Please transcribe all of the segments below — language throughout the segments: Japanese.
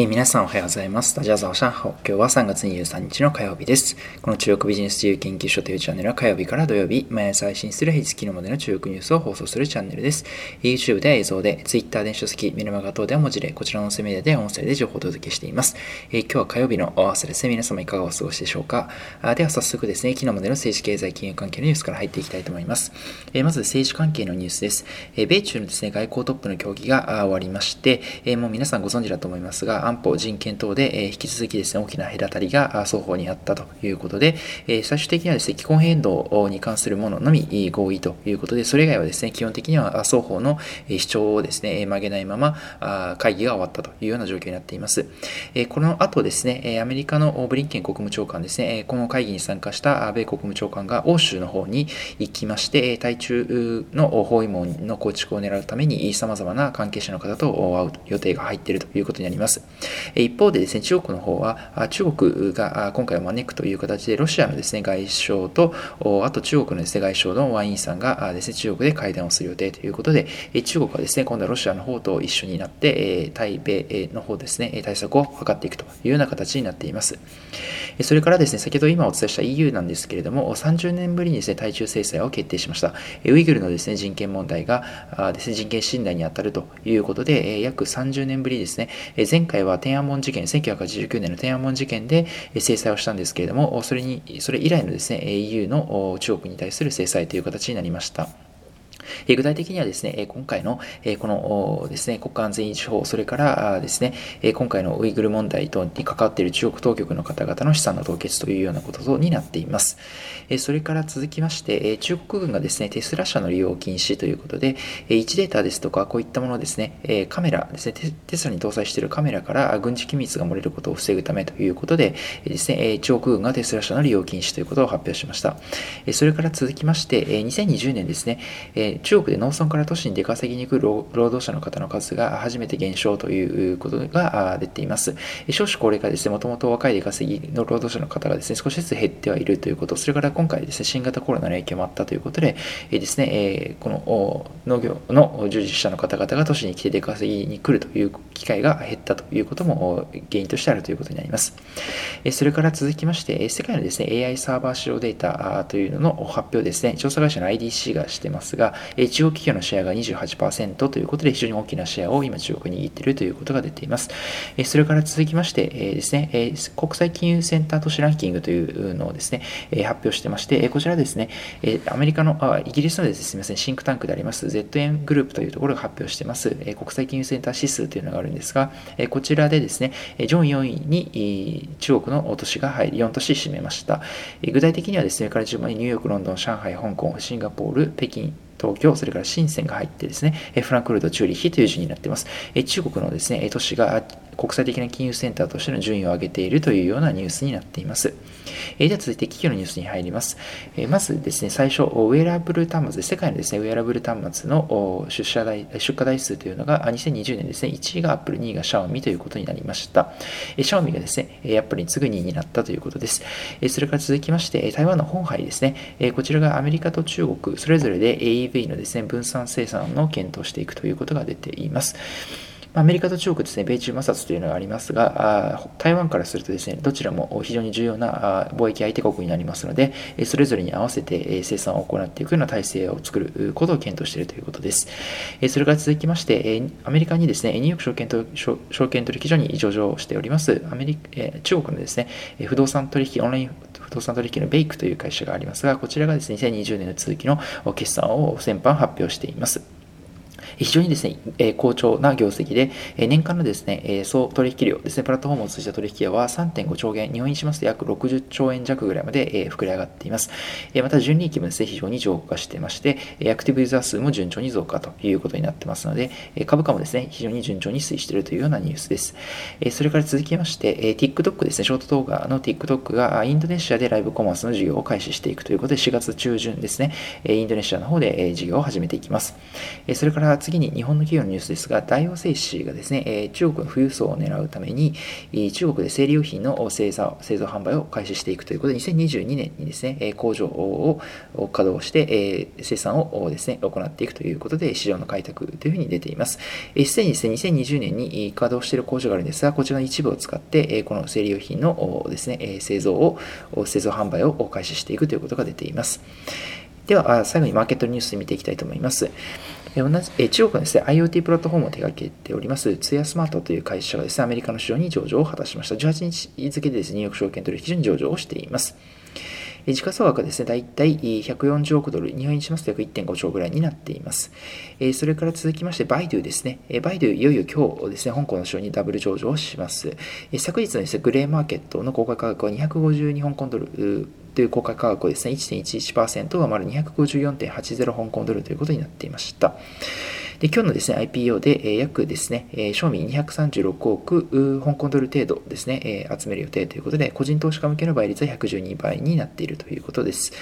えー、皆さんおはようございます。ダジャザオシャンハオ。今日は3月23日の火曜日です。この中国ビジネス自由研究所というチャンネルは火曜日から土曜日、毎朝配信する平日昨日までの中国ニュースを放送するチャンネルです。YouTube では映像で、Twitter で書籍、メルマガ等では文字で、こちらの音声メディアで音声で情報をお届けしています。えー、今日は火曜日の朝ですね。皆様いかがお過ごしでしょうか？あでは早速ですね、昨日までの政治経済金融関係のニュースから入っていきたいと思います。えー、まず政治関係のニュースです。え米中のですね、外交トップの協議が終わりまして、えもう皆さんご存知だと思いますが、安保、人権等で、え引き続きですね、大きな隔たりが双方にあったということで、え最終的にはですね、気候変動に関するもののみ合意ということで、それ以外はですね、基本的には双方の主張をですね、曲げないまま会議が終わったというような状況になっています。この後ですね、アメリカのブリンケン国務長官ですね、この会議に参加した米国務長官が欧州の方に行きまして、対中の包囲網の構築を狙うために様々な関係者の方と会う予定が入っているということになります。一方でですね、中国の方は、中国が今回を招くという形で、ロシアのですね、外相と、あと中国のですね、外相のワインさんがですね、中国で会談をする予定ということで、中国はですね、今度はロシアの方と一緒になって、対米の方ですね、対策を図っていくというような形になっています。それからですね、先ほど今お伝えした EU なんですけれども、30年ぶりにですね、対中制裁を決定しました。ウイグルのですね、人権問題がですね、人権侵害に当たるということで、約30年ぶりですね、前回は天安門事件、1989年の天安門事件で制裁をしたんですけれども、それに、それ以来のですね、EU の中国に対する制裁という形になりました。え具体的にはですね、今回の、えこのですね、国家安全維持法、それからですね、今回のウイグル問題等に関わっている中国当局の方々の資産の凍結というようなことになっています。えそれから続きまして、中国軍がですね、テスラ車の利用禁止ということで、位置データですとか、こういったものですね、カメラですね、テスラに搭載しているカメラから軍事機密が漏れることを防ぐためということでですね、中国軍がテスラ車の利用禁止ということを発表しました。それから続きまして、2020年ですね、中国で農村から都市に出稼ぎに来る労働者の方の数が初めて減少ということが出ています。少子高齢化ですね、もともと若い出稼ぎの労働者の方がですね、少しずつ減ってはいるということ、それから今回ですね、新型コロナの影響もあったということで、えですねえ、この農業の従事者の方々が都市に来て出稼ぎに来るという機会が減ったということも原因としてあるということになります。それから続きまして、世界のですね、AI サーバー使用データというのの発表ですね、調査会社の IDC がしてますが、え中国企業のシェアが28%ということで非常に大きなシェアを今中国握っているということが出ています。えそれから続きましてえですね、え国際金融センター都市ランキングというのをですね、え発表してまして、えこちらですね、えアメリカの、あイギリスのですね、すみません、シンクタンクであります ZN グループというところが発表してます、え国際金融センター指数というのがあるんですが、えこちらでですね、上位4位に中国の都市が入り、4都市占めました。具体的にはですね、から順番にニューヨーク、ロンドン、上海、香港、シンガポール、北京、東京、それから深センが入ってですね、フランクフルト、チューリヒという順になっています。中国のですね、都市が国際的な金融センターとしての順位を上げているというようなニュースになっています。えー、では続いて企業のニュースに入ります。えー、まずですね、最初、ウェアラブル端末で、世界のですね、ウェアラブル端末の出社台出荷台数というのが、2020年ですね、1位がアップル、2位がシャオミということになりました。えー、シャオミがですね、アップルに次ぐ2位になったということです。え、それから続きまして、台湾の本杯ですね、え、こちらがアメリカと中国、それぞれで AEV のですね、分散生産の検討していくということが出ています。アメリカと中国ですね、米中摩擦というのがありますが、台湾からするとですね、どちらも非常に重要な貿易相手国になりますので、それぞれに合わせて生産を行っていくような体制を作ることを検討しているということです。それから続きまして、アメリカにですね、ニューヨーク証券証券取引所に上場しております、アメリカ中国のですね、不動産取引、オンライン不動産取引のベイクという会社がありますが、こちらがですね、2020年の続きの決算を先般発表しています。非常にですね、え好調な業績で、え年間のですね、え総取引量ですね、プラットフォームを通じた取引量は3.5兆元、日本にしますと約60兆円弱ぐらいまで、え膨れ上がっています。えまた、純利益もですね、非常に増加してまして、アクティブユーザー数も順調に増加ということになってますので、株価もですね、非常に順調に推移しているというようなニュースです。それから続きまして、TikTok ですね、ショート動画の TikTok がインドネシアでライブコマースの事業を開始していくということで、4月中旬ですね、インドネシアの方で事業を始めていきます。それから次に日本の企業のニュースですが、大王製紙がですね、え中国の富裕層を狙うために、中国で生理用品の製造製造販売を開始していくということで、2022年にですね、工場を稼働してえ、生産をですね、行っていくということで、市場の開拓というふうに出ています。すでにですね、2020年に稼働している工場があるんですが、こちらの一部を使って、この生理用品のですね、製造を、製造販売を開始していくということが出ています。では、最後にマーケットニュース見ていきたいと思います。同じ中国のですね、IoT プラットフォームを手掛けております、ツヤスマートという会社がですね、アメリカの市場に上場を果たしました。18日付でですね、ニューヨーク証券取引所に上場をしています。時価総額はですね、大体140億ドル、日本円にしますと約1.5兆ぐらいになっています。それから続きまして、バイドゥですね。バイドゥいよいよ今日ですね、香港の市場にダブル上場をします。昨日のですね、グレーマーケットの公開価格は252香港ドルという公開価格をですね、1.11%が丸254.80香港ドルということになっていました。で、今日のですね、IPO で、え約ですね、え賞味236億香港ドル程度ですね、え集める予定ということで、個人投資家向けの倍率は112倍になっているということです。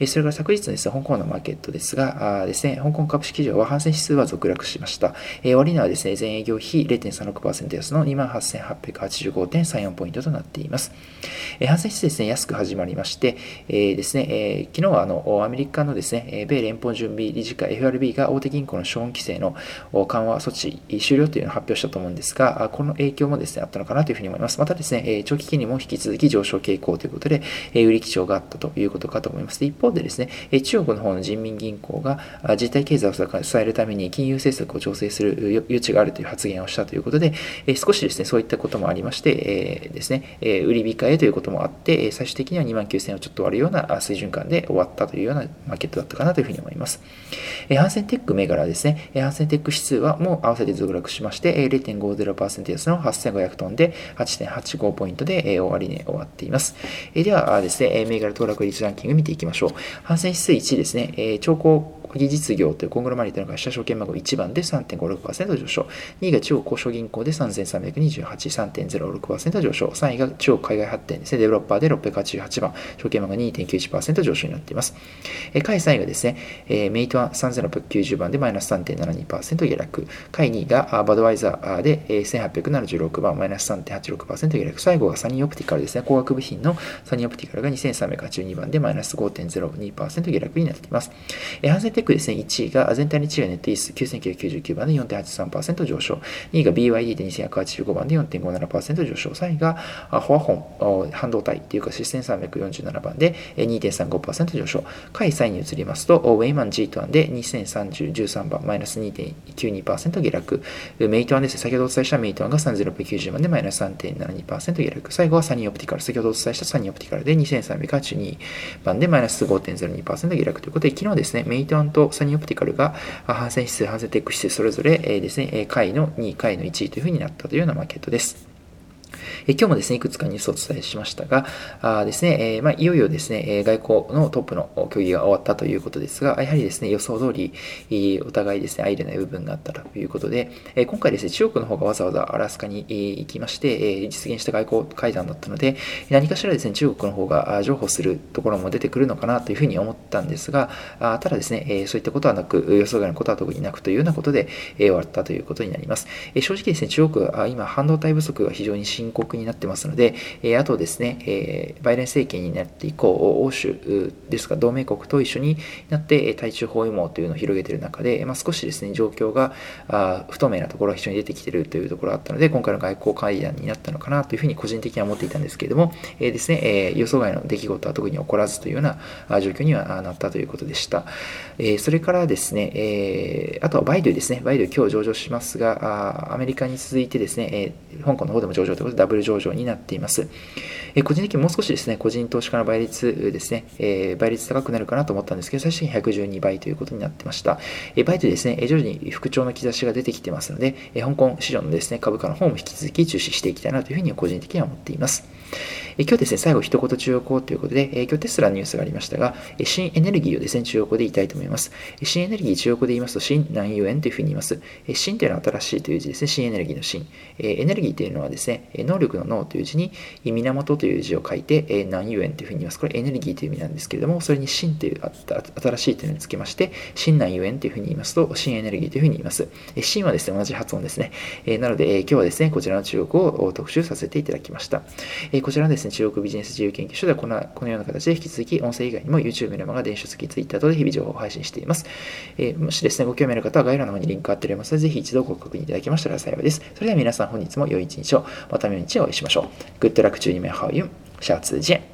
えそれから昨日のですね、香港のマーケットですが、あですね、香港株式市場は反戦指数は続落しました。え終値はですね、全営業比0.36%安の28,885.34ポイントとなっています。え反戦指数ですね、安く始まりまして、えー、ですね、えー、昨日はあのアメリカのですね、米連邦準備理事会 FRB が大手銀行の資本規制の緩和措置終了というのを発表したと思うんですが、この影響もですね、あったのかなというふうに思います。またですね、長期金利も引き続き上昇傾向ということで、売り基調があったということかと思います。一方でですね、中国の方の人民銀行が自体経済を支えるために金融政策を調整する余地があるという発言をしたということで、少しですね、そういったこともありまして、ですね、売り控えということもあって、最終的には2万9000円をちょっと割るような水準感で終わったというようなマーケットだったかなというふうに思います。ハンセンテック銘柄ですね、センテック指数はもう合わせて続落しまして、0.50%安の8500トンで8.85ポイントで終値終わっています。ではですね、銘柄登録率ランキング見ていきましょう。反戦指数1ですね、超高技実業というコングロマリットの会社証券番号1番で3.56%上昇。2位が中国交渉銀行で3328、3.06%上昇。3位が中国海外発展ですね、デベロッパーで688番、証券番号2.91%上昇になっています。下位3位がですね、メイトワン3690番でマイナス3.72%下落。下位2位がバドワイザーで1876番、マイナス3.86%下落。最後がサニーオプティカルですね、工学部品のサニーオプティカルが2382番でマイナス5.02%下落になっています。反省テックですね、1位が、全体の1位がネットイース9999番で4.83%上昇、2位が BYD で2185番で4.57%上昇、3位がフォアホン、半導体っていうかシステム347番で2.35%上昇、下位3位に移りますと、ウェイマン G1 で2013番、マイナス2.92%下落、メイトワンです。ね、先ほどお伝えしたメイトワンが3690番でマイナス3.72%下落、最後はサニーオプティカル、先ほどお伝えしたサニーオプティカルで2382番でマイナス5.02%下落ということで、昨日ですね、メイトワンとサニーオプティカルが、反戦指数、反戦テック指数、それぞれですね、下位の2位、下位の1位というふうになったというようなマーケットです。え今日もですね、いくつかニュースをお伝えしましたが、あですね、え、まあ、いよいよですね、外交のトップの協議が終わったということですが、やはりですね、予想通り、お互いですね、相入れない部分があったということで、え今回ですね、中国の方がわざわざアラスカに行きまして、え実現した外交会談だったので、何かしらですね、中国の方が譲歩するところも出てくるのかなというふうに思ったんですが、あただですね、えそういったことはなく、予想外のことは特になくというようなことで、え終わったということになります。え正直ですね、中国は今、半導体不足が非常に深刻になってますので、えあとですね、えバイデン政権になって以降、欧州ですか、同盟国と一緒になって対中包囲網というのを広げている中で、まあ、少しですね、状況があ不透明なところが非常に出てきているというところがあったので、今回の外交会談になったのかなというふうに個人的には思っていたんですけれども、えー、ですね、え予想外の出来事は特に起こらずというような状況にはなったということでした。えそれからですね、えあとはバイドゥですね、バイドゥ今日上場しますが、あアメリカに続いてですね、え香港の方でも上場ということでダブル上場になっています。え個人的にもう少しですね、個人投資家の倍率ですね、え倍率高くなるかなと思ったんですけど、最終的に112倍ということになってました。え倍とですね、徐々に復調の兆しが出てきてますので、え香港市場のですね、株価の方も引き続き注視していきたいなというふうに個人的には思っています。え今日ですね、最後一言中国語ということで、え今日テスラのニュースがありましたが、え新エネルギーをですね、中国語で言いたいと思います。え新エネルギー、中国語で言いますと、新南油円というふうに言います。え新というのは新しいという字ですね、新エネルギーの新。えエネルギーというのはですね、能力の脳という字に、源という字を書いて、え南油円というふうに言います。これエネルギーという意味なんですけれども、それに新という新しいというのをつけまして、新南油円というふうに言いますと、新エネルギーというふうに言います。え新はですね、同じ発音ですね。えなので、え今日はですね、こちらの中国を特集させていただきました。えこちらのですね、中国ビジネス自由研究所ではこのこのような形で引き続き音声以外にも YouTube メルマガ、電子書籍、Twitter 等で日々情報を配信しています。えー、もしですね、ご興味ある方は概要欄の方にリンク貼っておりますので、ぜひ一度ご確認いただけましたら幸いです。それでは皆さん本日も良い一日を、また明日お会いしましょう。Good luck 12名ハウユン、シャツジェン。